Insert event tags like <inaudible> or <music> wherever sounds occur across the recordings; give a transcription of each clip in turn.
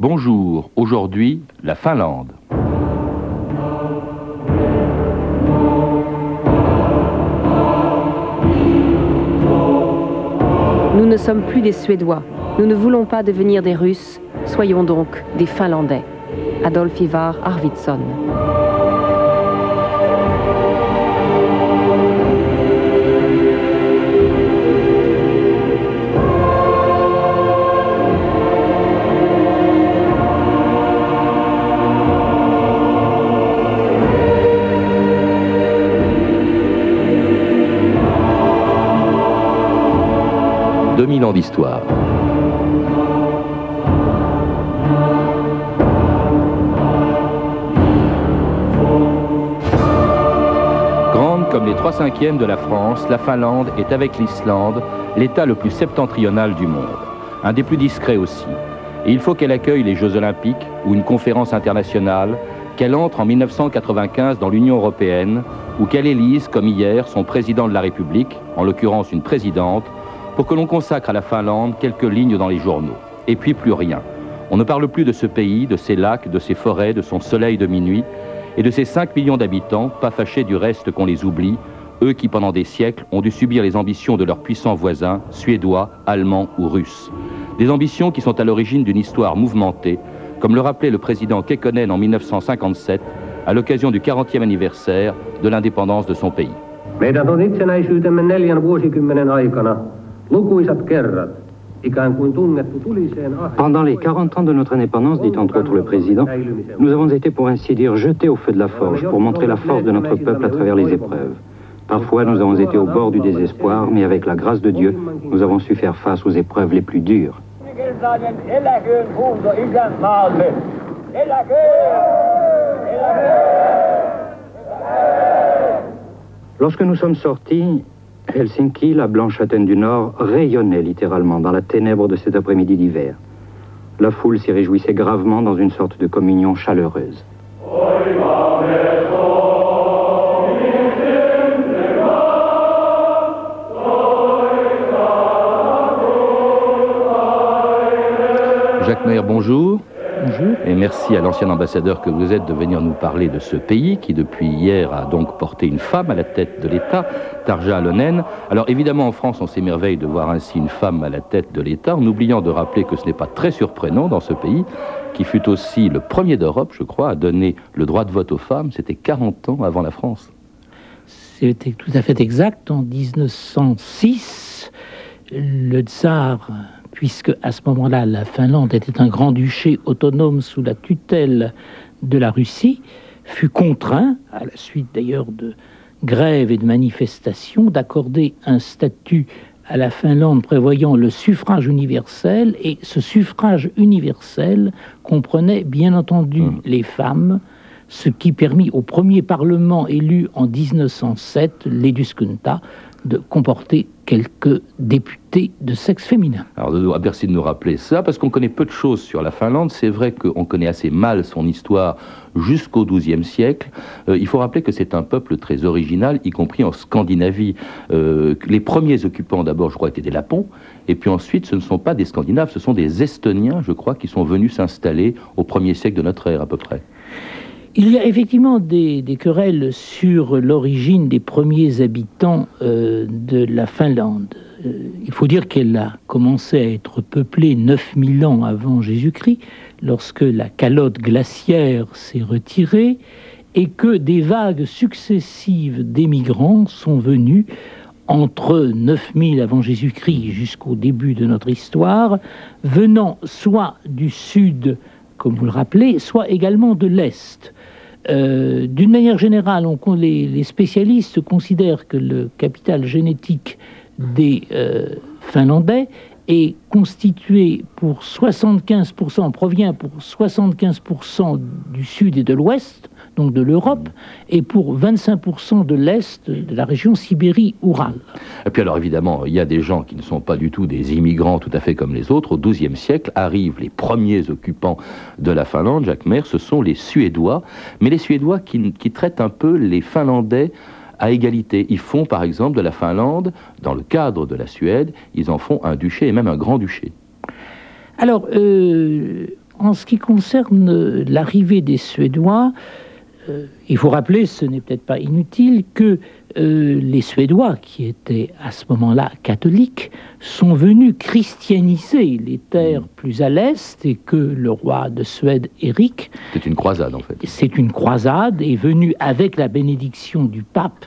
Bonjour, aujourd'hui, la Finlande. Nous ne sommes plus des Suédois. Nous ne voulons pas devenir des Russes. Soyons donc des Finlandais. Adolf Ivar Arvidsson. Ans d'histoire. Grande comme les trois cinquièmes de la France, la Finlande est avec l'Islande l'état le plus septentrional du monde, un des plus discrets aussi. Et il faut qu'elle accueille les Jeux olympiques ou une conférence internationale, qu'elle entre en 1995 dans l'Union européenne ou qu'elle élise, comme hier, son président de la République, en l'occurrence une présidente, pour que l'on consacre à la Finlande quelques lignes dans les journaux. Et puis plus rien. On ne parle plus de ce pays, de ses lacs, de ses forêts, de son soleil de minuit, et de ses 5 millions d'habitants, pas fâchés du reste qu'on les oublie, eux qui pendant des siècles ont dû subir les ambitions de leurs puissants voisins, suédois, allemands ou russes. Des ambitions qui sont à l'origine d'une histoire mouvementée, comme le rappelait le président Kekkonen en 1957, à l'occasion du 40e anniversaire de l'indépendance de son pays. Pendant les 40 ans de notre indépendance, dit entre autres le président, nous avons été pour ainsi dire jetés au feu de la forge pour montrer la force de notre peuple à travers les épreuves. Parfois, nous avons été au bord du désespoir, mais avec la grâce de Dieu, nous avons su faire face aux épreuves les plus dures. Lorsque nous sommes sortis, Helsinki, la blanche châtaigne du Nord, rayonnait littéralement dans la ténèbre de cet après-midi d'hiver. La foule s'y réjouissait gravement dans une sorte de communion chaleureuse. Jacques bonjour. Et merci à l'ancien ambassadeur que vous êtes de venir nous parler de ce pays qui, depuis hier, a donc porté une femme à la tête de l'État, Tarja Alonen. Alors évidemment, en France, on s'émerveille de voir ainsi une femme à la tête de l'État, en oubliant de rappeler que ce n'est pas très surprenant dans ce pays, qui fut aussi le premier d'Europe, je crois, à donner le droit de vote aux femmes. C'était 40 ans avant la France. C'était tout à fait exact. En 1906, le tsar puisque à ce moment-là, la Finlande était un grand-duché autonome sous la tutelle de la Russie, fut contraint, à la suite d'ailleurs de grèves et de manifestations, d'accorder un statut à la Finlande prévoyant le suffrage universel, et ce suffrage universel comprenait bien entendu mmh. les femmes, ce qui permit au premier Parlement élu en 1907, l'Eduskunta, de comporter quelques députés de sexe féminin. Alors, merci de nous rappeler ça, parce qu'on connaît peu de choses sur la Finlande. C'est vrai qu'on connaît assez mal son histoire jusqu'au XIIe siècle. Euh, il faut rappeler que c'est un peuple très original, y compris en Scandinavie. Euh, les premiers occupants, d'abord, je crois, étaient des Lapons, et puis ensuite, ce ne sont pas des Scandinaves, ce sont des Estoniens, je crois, qui sont venus s'installer au premier siècle de notre ère, à peu près. Il y a effectivement des, querelles sur l'origine des premiers habitants euh, de la Finlande. Euh, il faut dire qu'elle a commencé à être peuplée 9000 ans avant Jésus-Christ, lorsque la calotte glaciaire s'est retirée, et que des vagues successives d'émigrants sont venus entre 9000 avant Jésus-Christ jusqu'au début de notre histoire, venant soit du sud, comme vous le rappelez, soit également de l'est. Euh, d'une manière générale, les, spécialistes considèrent que le capital génétique des euh, Finlandais est constitué pour 75%, provient pour 75% du sud et de l'ouest, donc de l'Europe, et pour 25% de l'Est de la région Sibérie-Oural. Et puis alors évidemment, il y a des gens qui ne sont pas du tout des immigrants tout à fait comme les autres. Au XIIe siècle arrivent les premiers occupants de la Finlande, Jacques Maire, ce sont les Suédois, mais les Suédois qui, qui traitent un peu les Finlandais à égalité. Ils font par exemple de la Finlande, dans le cadre de la Suède, ils en font un duché et même un grand-duché. Alors, euh, En ce qui concerne l'arrivée des Suédois, il faut rappeler, ce n'est peut-être pas inutile, que euh, les Suédois, qui étaient à ce moment-là catholiques, sont venus christianiser les terres mm. plus à l'est et que le roi de Suède, Éric... C'est une croisade en fait. C'est une croisade, est venu avec la bénédiction du pape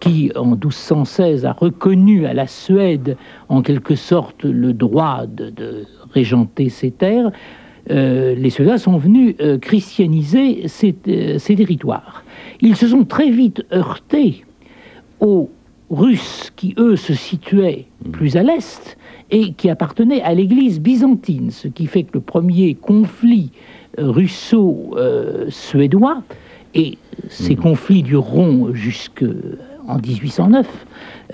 qui, en 1216, a reconnu à la Suède, en quelque sorte, le droit de, régenter ses terres, euh, les Suédois sont venus euh, christianiser ces, ces, territoires. Ils se sont très vite heurtés aux Russes qui, eux, se situaient mmh. plus à l'est et qui appartenaient à l'Église byzantine, ce qui fait que le premier conflit euh, russo-suédois, et ces mmh. conflits dureront jusqu'en 1809,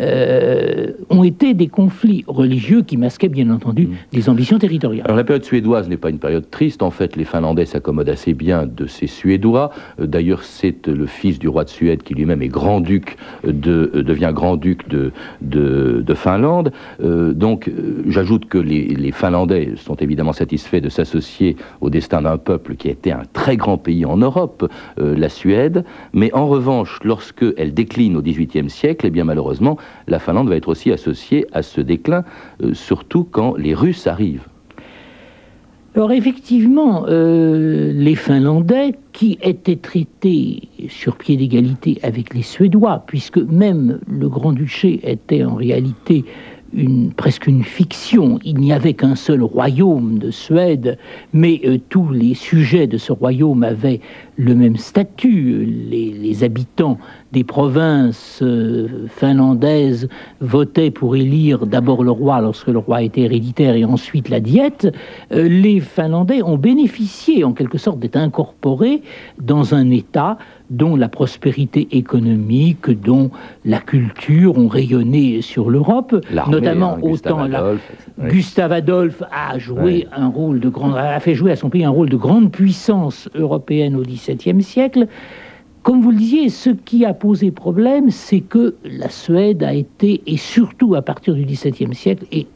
euh, ont été des conflits religieux qui masquaient bien entendu mm. des ambitions territoriales. Alors la période suédoise n'est pas une période triste. En fait, les Finlandais s'accommodent assez bien de ces Suédois. Euh, d'ailleurs, c'est le fils du roi de Suède qui lui-même est grand-duc de euh, devient grand-duc de, de, Finlande. donc, j'ajoute que les, les, Finlandais sont évidemment satisfaits de s'associer au destin d'un peuple qui a été un très grand pays en Europe, la Suède. Mais en revanche, lorsque elle décline au XVIIIe siècle, eh bien malheureusement, la Finlande va être aussi associée à ce déclin, euh, surtout quand les Russes arrivent. Alors effectivement, euh, les Finlandais, qui étaient traités sur pied d'égalité avec les Suédois, puisque même le Grand-Duché était en réalité presque une fiction. Il n'y avait qu'un seul royaume de Suède, mais euh, tous les sujets de ce royaume avaient le même statut. Les, habitants des provinces euh, finlandaises votaient pour élire d'abord le roi lorsque le roi était héréditaire et ensuite la diète. Euh, les Finlandais ont bénéficié en quelque sorte d'être incorporés dans un État dont la prospérité économique, dont la culture ont rayonné sur l'Europe, notamment hein, autant Gustave Adolphe a joué un rôle de grand, a fait jouer à son pays un rôle de grande puissance européenne au XVIIe siècle. Comme vous le disiez, ce qui a posé problème, c'est que la Suède a été, et surtout à partir du XVIIe siècle, et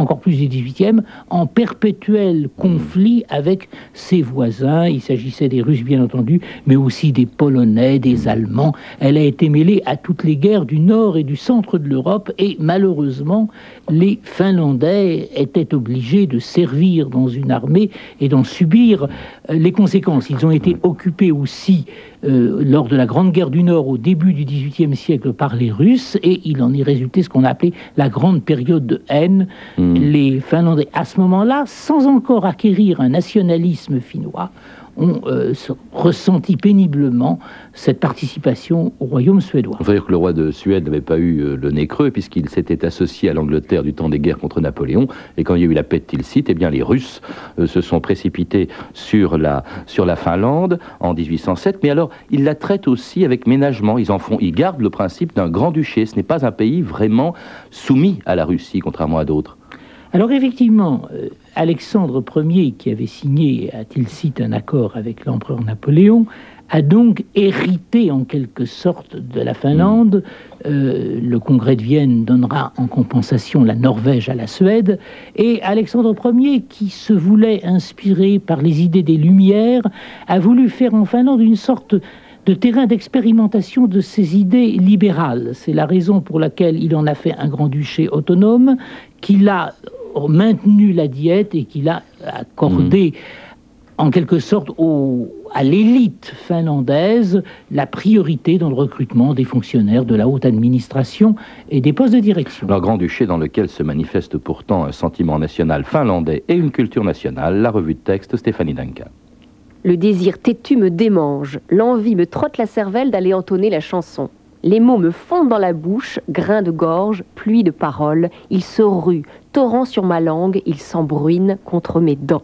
encore plus du 18e, en perpétuel conflit avec ses voisins. Il s'agissait des Russes, bien entendu, mais aussi des Polonais, des Allemands. Elle a été mêlée à toutes les guerres du nord et du centre de l'Europe, et malheureusement, les Finlandais étaient obligés de servir dans une armée et d'en subir euh, les conséquences. Ils ont été occupés aussi euh, lors de la Grande Guerre du Nord au début du XVIIIe siècle par les Russes, et il en est résulté ce qu'on a appelé la grande période de haine. Hmm. Les Finlandais, à ce moment-là, sans encore acquérir un nationalisme finnois, ont euh, ressenti péniblement cette participation au royaume suédois. Il faut dire que le roi de Suède n'avait pas eu euh, le nez creux puisqu'il s'était associé à l'Angleterre du temps des guerres contre Napoléon. Et quand il y a eu la paix de Tilsit, eh bien les Russes euh, se sont précipités sur la, sur la Finlande en 1807, mais alors ils la traitent aussi avec ménagement, ils en font, ils gardent le principe d'un grand-duché, ce n'est pas un pays vraiment soumis à la Russie contrairement à d'autres. Alors effectivement, euh, Alexandre Ier, qui avait signé à Tilsit un accord avec l'empereur Napoléon, a donc hérité en quelque sorte de la Finlande. Euh, le congrès de Vienne donnera en compensation la Norvège à la Suède. Et Alexandre Ier, qui se voulait inspiré par les idées des Lumières, a voulu faire en Finlande une sorte de terrain d'expérimentation de ses idées libérales. C'est la raison pour laquelle il en a fait un grand-duché autonome, qu'il a maintenu la diète et qu'il a accordé en quelque sorte à l'élite finlandaise la priorité dans le recrutement des fonctionnaires de la haute administration et des postes de direction. Le Grand-Duché dans lequel se manifeste pourtant un sentiment national finlandais et une culture nationale, la revue de texte Stéphanie Duncan. Le désir têtu me démange, l'envie me trotte la cervelle d'aller entonner la chanson. Les mots me fondent dans la bouche, grains de gorge, pluie de paroles, ils se ruent, torrent sur ma langue, ils s'embruinent contre mes dents.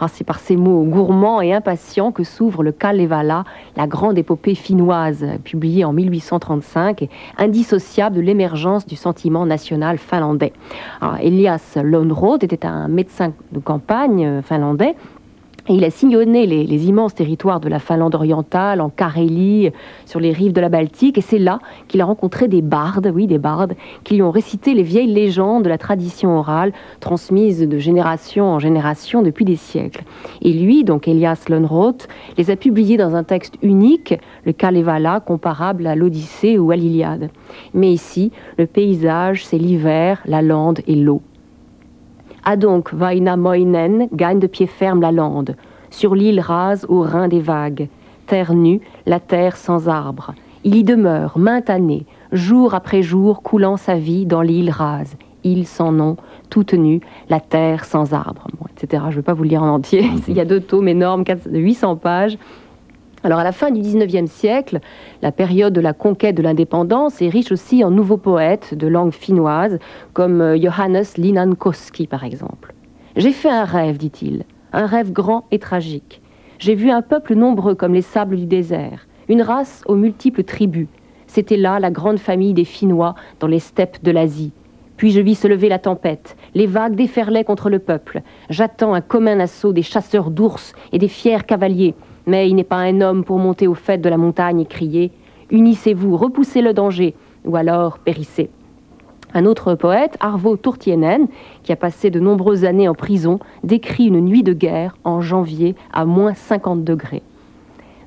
Ah, c'est par ces mots gourmands et impatients que s'ouvre le Kalevala, la grande épopée finnoise, publiée en 1835, indissociable de l'émergence du sentiment national finlandais. Ah, Elias Lönnrot était un médecin de campagne finlandais il a sillonné les, immenses territoires de la Finlande orientale, en Carélie, sur les rives de la Baltique, et c'est là qu'il a rencontré des bardes, oui, des bardes, qui lui ont récité les vieilles légendes de la tradition orale, transmises de génération en génération depuis des siècles. Et lui, donc Elias Lönnroth, les a publiées dans un texte unique, le Kalevala, comparable à l'Odyssée ou à l'Iliade. Mais ici, le paysage, c'est l'hiver, la lande et l'eau. A donc Moinen gagne de pied ferme la lande, sur l'île rase au rein des vagues, terre nue, la terre sans arbre. Il y demeure, mainte année, jour après jour, coulant sa vie dans l'île rase, île sans nom, toute nue, la terre sans arbre, etc. Je ne vais pas vous le lire en entier, <laughs> il y a deux tomes énormes, de 800 pages. Alors à la fin du XIXe siècle, la période de la conquête de l'indépendance est riche aussi en nouveaux poètes de langue finnoise, comme euh, Johannes Linankoski par exemple. J'ai fait un rêve, dit-il, un rêve grand et tragique. J'ai vu un peuple nombreux comme les sables du désert, une race aux multiples tribus. C'était là la grande famille des Finnois dans les steppes de l'Asie. Puis je vis se lever la tempête, les vagues déferlaient contre le peuple. J'attends un commun assaut des chasseurs d'ours et des fiers cavaliers mais il n'est pas un homme pour monter au fait de la montagne et crier Unissez-vous, repoussez le danger, ou alors périssez. Un autre poète, Arvo Turtienen, qui a passé de nombreuses années en prison, décrit une nuit de guerre en janvier à moins 50 degrés.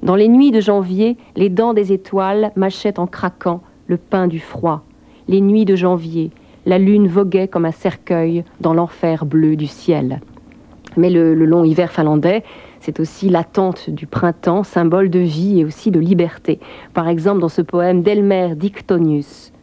Dans les nuits de janvier, les dents des étoiles mâchaient en craquant le pain du froid. Les nuits de janvier, la lune voguait comme un cercueil dans l'enfer bleu du ciel. Mais le long hiver finlandais, c'est aussi l'attente du printemps, symbole de vie et aussi de liberté. Par exemple, dans ce poème d'Elmer Dictonius.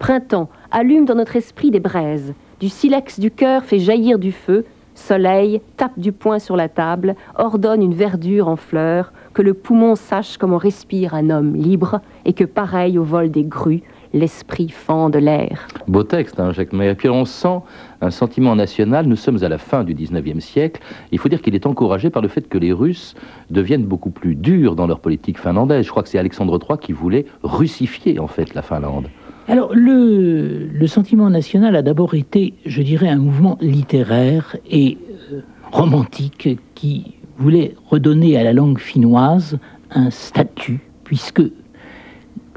Printemps, allume dans notre esprit des braises. Du silex du cœur fait jaillir du feu. Soleil, tape du poing sur la table, ordonne une verdure en fleurs, que le poumon sache comment respire un homme libre, et que pareil au vol des grues, l'esprit fend de l'air. Beau texte, hein, Jacques Mayer. Puis on sent un sentiment national. Nous sommes à la fin du 19e siècle. Il faut dire qu'il est encouragé par le fait que les Russes deviennent beaucoup plus durs dans leur politique finlandaise. Je crois que c'est Alexandre III qui voulait russifier, en fait, la Finlande. Alors, le, le sentiment national a d'abord été, je dirais, un mouvement littéraire et euh, romantique qui voulait redonner à la langue finnoise un statut, puisque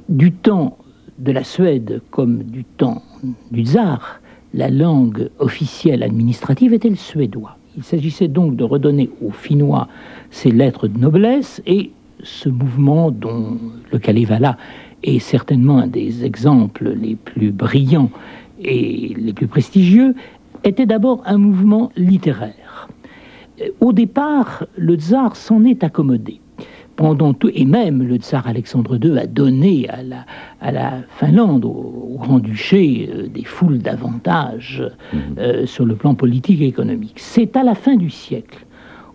du temps de la Suède comme du temps du tsar, la langue officielle administrative était le suédois. Il s'agissait donc de redonner aux Finnois ces lettres de noblesse et ce mouvement dont le Kalevala est certainement un des exemples les plus brillants et les plus prestigieux, était d'abord un mouvement littéraire. Au départ, le tsar s'en est accommodé pendant tout, et même le tsar Alexandre II a donné à la, à la Finlande, au, Grand-Duché, euh, des foules d'avantages mhm. euh, sur le plan politique et économique. C'est à la fin du siècle,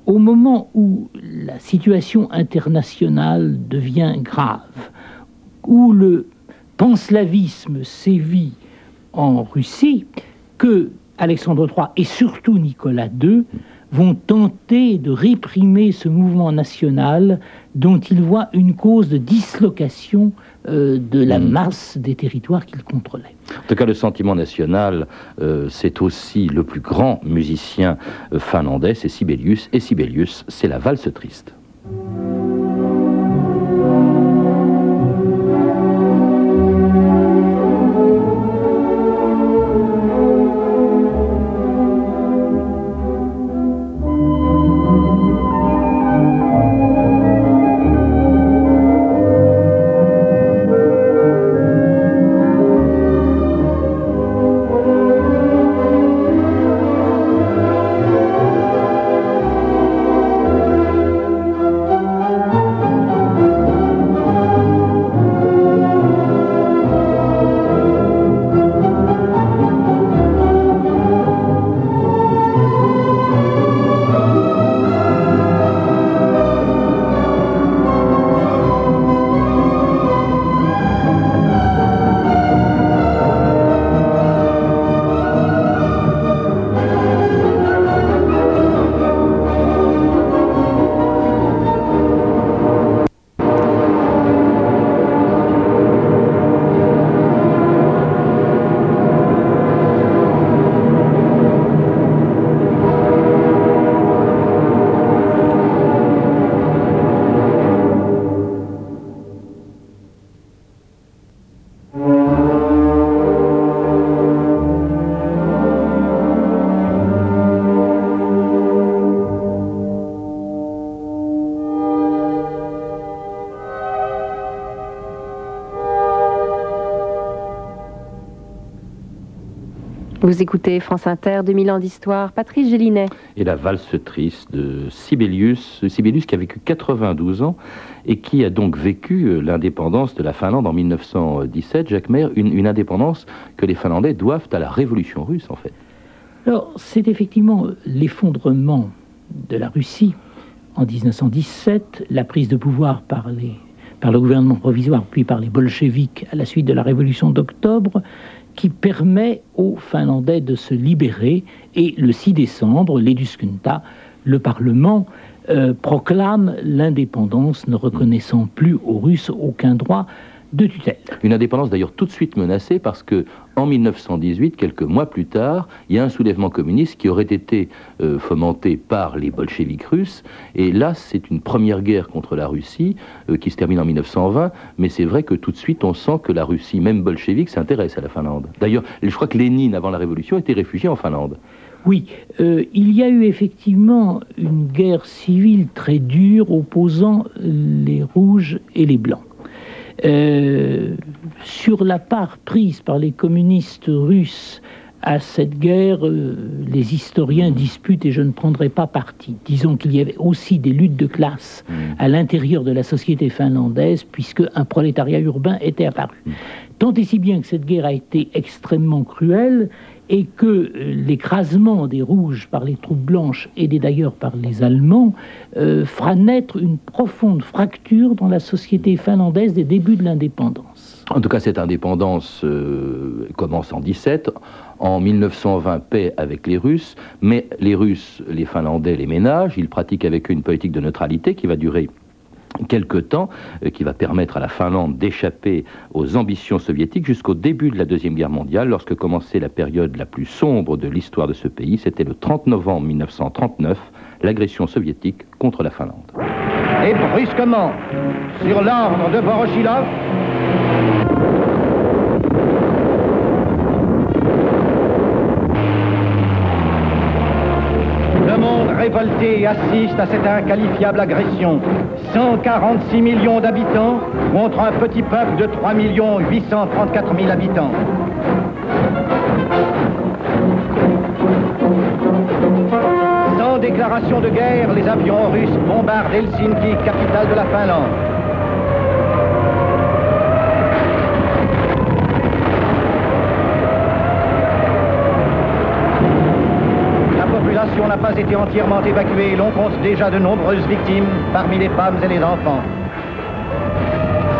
au moment où la situation internationale devient grave, où le panslavisme sévit en Russie, que Alexandre III et surtout Nicolas II vont tenter de réprimer ce mouvement national dont ils voient une cause de dislocation euh, de la hmm. masse des territoires qu'ils contrôlaient. En tout cas, le sentiment national, euh, c'est aussi le plus grand musicien euh, finlandais, c'est Sibelius, et Sibelius, c'est la valse triste. Vous écoutez France Inter, 2000 ans d'histoire, Patrice Gélinet. Et la valse triste de Sibelius, Sibelius qui a vécu 92 ans et qui a donc vécu euh, l'indépendance de la Finlande en 1917, Jacques Maire, une, indépendance que les Finlandais doivent à la révolution russe en fait. Alors c'est effectivement l'effondrement de la Russie en 1917, la prise de pouvoir par, par le gouvernement provisoire puis par les bolcheviks à la suite de la révolution d'octobre qui permet aux Finlandais de se libérer. Et le 6 décembre, l'Eduskunta, le Parlement, euh, proclame l'indépendance, ne reconnaissant plus aux Russes aucun droit de tutelle. Une indépendance d'ailleurs tout de suite menacée parce que en 1918, quelques mois plus tard, il y a un soulèvement communiste qui aurait été euh, fomenté par les bolcheviks russes. Et là, c'est une première guerre contre la Russie euh, qui se termine en 1920. Mais c'est vrai que tout de suite, on sent que la Russie, même bolchevique, s'intéresse à la Finlande. D'ailleurs, je crois que Lénine, avant la Révolution, était réfugié en Finlande. Oui, euh, il y a eu effectivement une guerre civile très dure opposant les rouges et les blancs. Euh, sur la part prise par les communistes russes à cette guerre, euh, les historiens disputent et je ne prendrai pas parti. Disons qu'il y avait aussi des luttes de classe mm. à l'intérieur de la société finlandaise, puisque un prolétariat urbain était apparu. Mm. Tant et si bien que cette guerre a été extrêmement cruelle et que euh, l'écrasement des rouges par les troupes blanches et d'ailleurs par les Allemands euh, fera naître une profonde fracture dans la société finlandaise des débuts de l'indépendance. En tout cas, cette indépendance euh, commence en 17. En 1920, paix avec les Russes, mais les Russes, les Finlandais les ménagent, ils pratiquent avec eux une politique de neutralité qui va durer quelque temps, euh, qui va permettre à la Finlande d'échapper aux ambitions soviétiques jusqu'au début de la Deuxième Guerre mondiale, lorsque commençait la période la plus sombre de l'histoire de ce pays. C'était le 30 novembre 1939, l'agression soviétique contre la Finlande. Et brusquement, sur l'ordre de Voroshilov, révolté assiste à cette inqualifiable agression. 146 millions d'habitants contre un petit peuple de 3 834 000 habitants. Sans déclaration de guerre, les avions russes bombardent Helsinki, capitale de la Finlande. N'a pas été entièrement évacuée. L'on compte déjà de nombreuses victimes parmi les femmes et les enfants.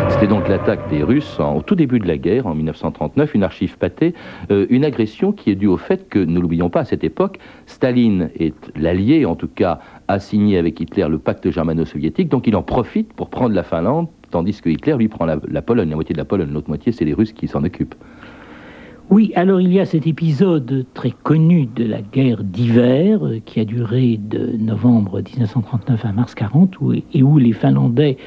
C'était donc l'attaque des Russes au tout début de la guerre, en 1939, une archive pâtée, euh, une agression qui est due au fait que, ne l'oublions pas, à cette époque, Staline est l'allié, en tout cas, a signé avec Hitler le pacte germano-soviétique, donc il en profite pour prendre la Finlande, tandis que Hitler, lui, prend la, la Pologne, la moitié de la Pologne, l'autre moitié, c'est les Russes qui s'en occupent. Oui, alors il y a cet épisode très connu de la guerre d'hiver euh, qui a duré de novembre 1939 à mars 40 et où les Finlandais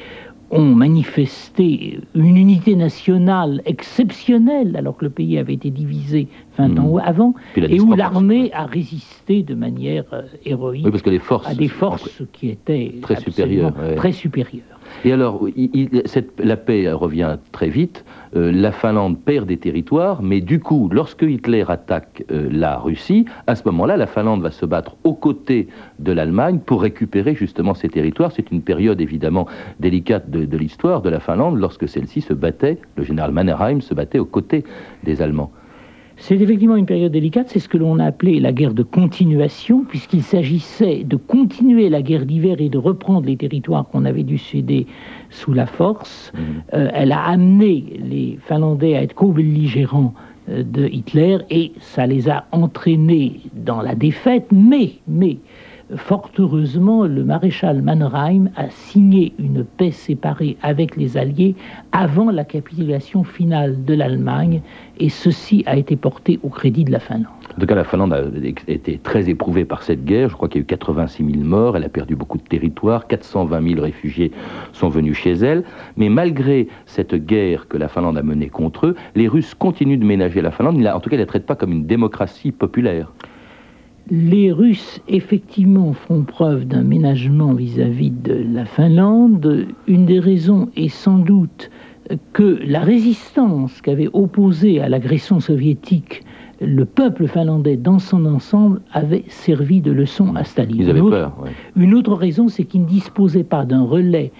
ont manifesté une unité nationale exceptionnelle alors que le pays avait été divisé 20 ans mmh. avant et où l'armée a résisté de manière euh, héroïque à des forces qui étaient très supérieures. Très supérieures. Et alors, la paix revient très vite. Euh, la Finlande perd des territoires, mais du coup, lorsque Hitler attaque euh, la Russie, à ce moment-là, la Finlande va se battre aux côtés de l'Allemagne pour récupérer justement ces territoires. C'est une période évidemment délicate de, de l'histoire de la Finlande lorsque celle-ci se battait, le général Mannerheim se battait aux côtés des Allemands. C'est effectivement une période délicate, c'est ce que l'on a appelé la guerre de continuation, puisqu'il s'agissait de continuer la guerre d'hiver et de reprendre les territoires qu'on avait dû céder sous la force. Mhm. Euh, elle a amené les Finlandais à être co-belligérants euh, de Hitler et ça les a entraînés dans la défaite, mais, mais Fort heureusement, le maréchal Mannerheim a signé une paix séparée avec les Alliés avant la capitulation finale de l'Allemagne, et ceci a été porté au crédit de la Finlande. En tout cas, la Finlande a été très éprouvée par cette guerre. Je crois qu'il y a eu 86 000 morts, elle a perdu beaucoup de territoire, 420 000 réfugiés sont venus chez elle. Mais malgré cette guerre que la Finlande a menée contre eux, les Russes continuent de ménager la Finlande. En tout cas, ils ne la traitent pas comme une démocratie populaire les Russes, effectivement, font preuve d'un ménagement vis-à-vis de la Finlande. Une des raisons est sans doute que la résistance qu'avaient opposée à l'agression soviétique le peuple finlandais dans son ensemble avait servi de leçon à Staline. Ils avaient une autre, peur. ouais. Une autre raison, c'est qu'ils ne disposaient pas d'un relais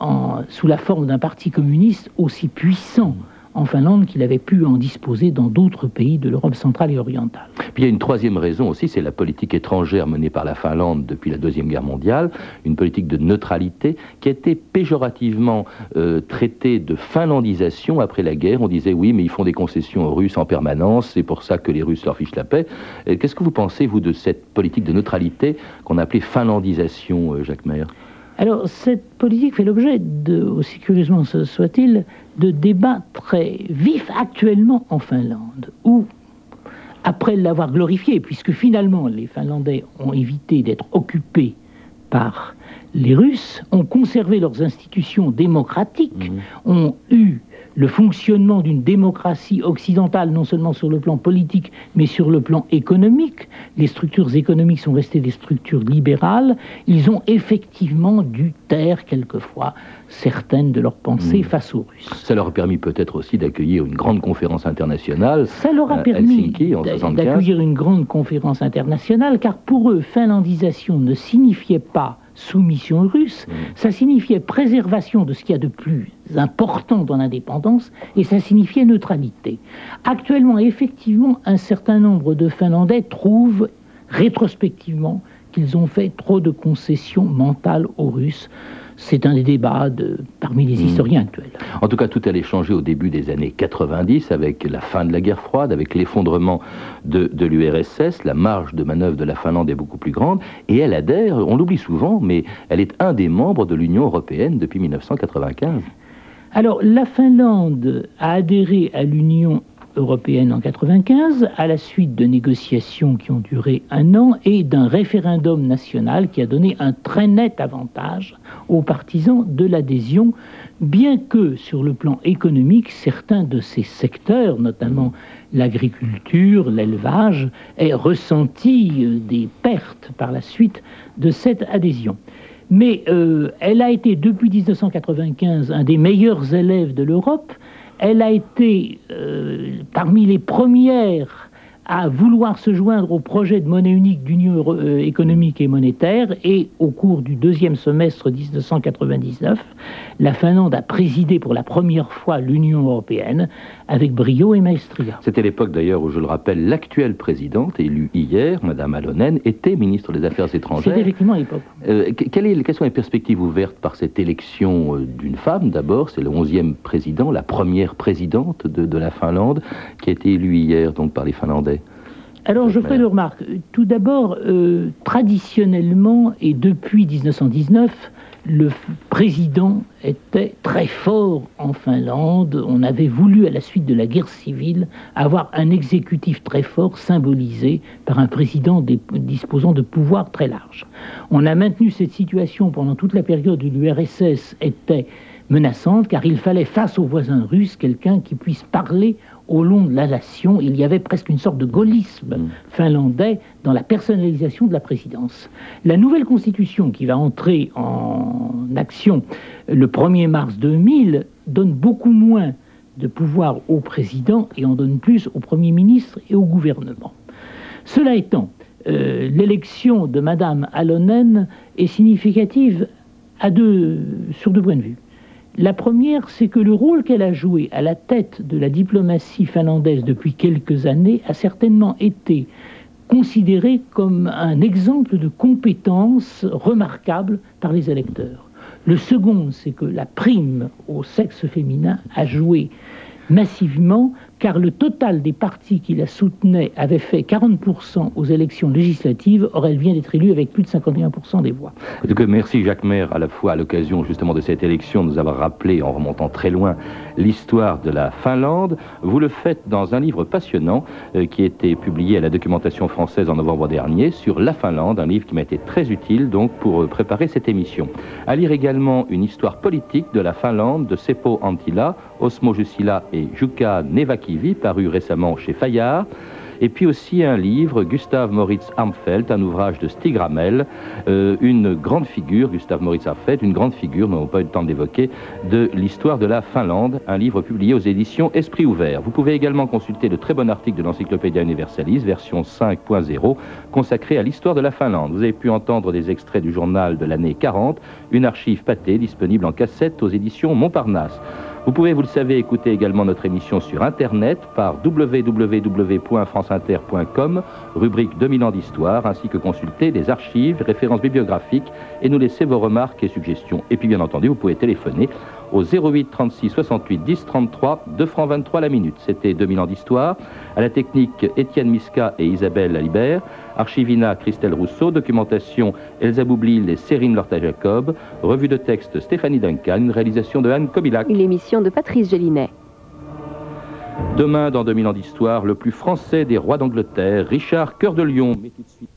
en- sous la forme d'un parti communiste aussi puissant en Finlande qu'il avait pu en disposer dans d'autres pays de l'Europe centrale et orientale. Puis il y a une troisième raison aussi, c'est la politique étrangère menée par la Finlande depuis la Deuxième Guerre mondiale, une politique de neutralité qui a été péjorativement euh, traitée de finlandisation après la guerre. On disait oui, mais ils font des concessions aux Russes en permanence, c'est pour ça que les Russes leur fichent la paix. Qu'est-ce que vous pensez, vous, de cette politique de neutralité qu'on a appelée finlandisation, euh, Jacques Maire? Alors, cette politique fait l'objet, de, aussi curieusement ce soit-il, de débats très vifs actuellement en Finlande, où, après l'avoir glorifié, puisque finalement les Finlandais ont évité d'être occupés par les Russes, ont conservé leurs institutions démocratiques, ont eu le fonctionnement d'une démocratie occidentale, non seulement sur le plan politique, mais sur le plan économique. Les structures économiques sont restées des structures libérales. Ils ont effectivement dû taire quelquefois certaines de leurs pensées Mm. face aux Russes. Ça leur a permis peut-être aussi d'accueillir une grande conférence internationale. Ça leur a permis Helsinki, en d'a- 75. d'accueillir une grande conférence internationale, car pour eux, finlandisation ne signifiait pas soumission russe, Mm. ça signifiait préservation de ce qu'il y a de plus important dans l'indépendance, et ça signifiait neutralité. Actuellement, effectivement, un certain nombre de Finlandais trouvent rétrospectivement qu'ils ont fait trop de concessions mentales aux Russes. C'est un des débats de, parmi les Mm. historiens actuels. En tout cas, tout allait changer au début des années 90 avec la fin de la guerre froide, avec l'effondrement de, de l'URSS. La marge de manœuvre de la Finlande est beaucoup plus grande et elle adhère, on l'oublie souvent, mais elle est un des membres de l'Union européenne depuis 1995. Alors, la Finlande a adhéré à l'Union européenne en 95 à la suite de négociations qui ont duré un an et d'un référendum national qui a donné un très net avantage aux partisans de l'adhésion, bien que sur le plan économique, certains de ces secteurs, notamment l'agriculture, l'élevage, aient ressenti euh, des pertes par la suite de cette adhésion. Mais euh, elle a été depuis 1995 un des meilleurs élèves de l'Europe. Elle a été euh, parmi les premières à vouloir se joindre au projet de monnaie unique d'union euh, économique et monétaire et au cours du deuxième semestre 1999, la Finlande a présidé pour la première fois l'Union européenne avec brio et maestria. C'était l'époque d'ailleurs où, je le rappelle, l'actuelle présidente, élue hier, Madame Alonen, était ministre des Affaires C'était étrangères. effectivement à l'époque. Euh, quelles sont les perspectives ouvertes par cette élection euh, d'une femme D'abord, c'est le 11e président, la première présidente de, de la Finlande, qui a été élue hier donc par les Finlandais. Alors, je ferai deux remarques. Tout d'abord, euh, traditionnellement et depuis 1919, le président était très fort en Finlande. On avait voulu, à la suite de la guerre civile, avoir un exécutif très fort, symbolisé par un président disposant de pouvoirs très larges. On a maintenu cette situation pendant toute la période où l'URSS était menaçante, car il fallait, face aux voisins russes, quelqu'un qui puisse parler au long de la nation. Il y avait presque une sorte de gaullisme Mm. finlandais dans la personnalisation de la présidence. La nouvelle constitution qui va entrer en action le 1er mars 2000 donne beaucoup moins de pouvoir au président et en donne plus au Premier ministre et au gouvernement. Cela étant, euh, l'élection de Madame Alonen est significative à deux, sur deux points de vue. La première, c'est que le rôle qu'elle a joué à la tête de la diplomatie finlandaise depuis quelques années a certainement été considéré comme un exemple de compétence remarquable par les électeurs. Le second, c'est que la prime au sexe féminin a joué massivement, car le total des partis qui la soutenaient avait fait 40% aux élections législatives. Or, elle vient d'être élue avec plus de 51% des voix. En tout cas, merci Jacques Maire, à la fois à l'occasion justement de cette élection, de nous avoir rappelé, en remontant très loin, l'histoire de la Finlande. Vous le faites dans un livre passionnant euh, qui a été publié à la documentation française en novembre dernier sur la Finlande, un livre qui m'a été très utile donc pour euh, préparer cette émission. À lire également une histoire politique de la Finlande de Seppo Anttila, Osmo Jussila et Jukka Nevakivi, paru récemment chez Fayard. Et puis aussi un livre, Gustave Moritz Amfeld, un ouvrage de Stig Ramel, euh, une grande figure, Gustave Moritz Amfeld, une grande figure, nous n'avons pas eu le temps d'évoquer, de l'histoire de la Finlande, un livre publié aux éditions Esprit Ouvert. Vous pouvez également consulter le très bon article de l'Encyclopédia Universalis, version 5.0, consacré à l'histoire de la Finlande. Vous avez pu entendre des extraits du journal de l'année 40, une archive pâtée disponible en cassette aux éditions Montparnasse. Vous pouvez, vous le savez, écouter également notre émission sur Internet par www.franceinter.com, rubrique 2000 ans d'histoire, ainsi que consulter les archives, références bibliographiques et nous laisser vos remarques et suggestions. Et puis, bien entendu, vous pouvez téléphoner au 08 36 68 10 33, 2 francs 23 la minute. C'était 2000 ans d'histoire. À la technique, Étienne Miska et Isabelle Lalibert. Archivina, Christelle Rousseau. Documentation, Elsa Boublil et Sérine Lorta-Jacob. Revue de texte, Stéphanie Duncan. Une réalisation de Anne Kobilac. Une émission de Patrice Gélinet. Demain, dans 2000 ans d'histoire, le plus français des rois d'Angleterre, Richard Cœur de Lion. Mais tout de suite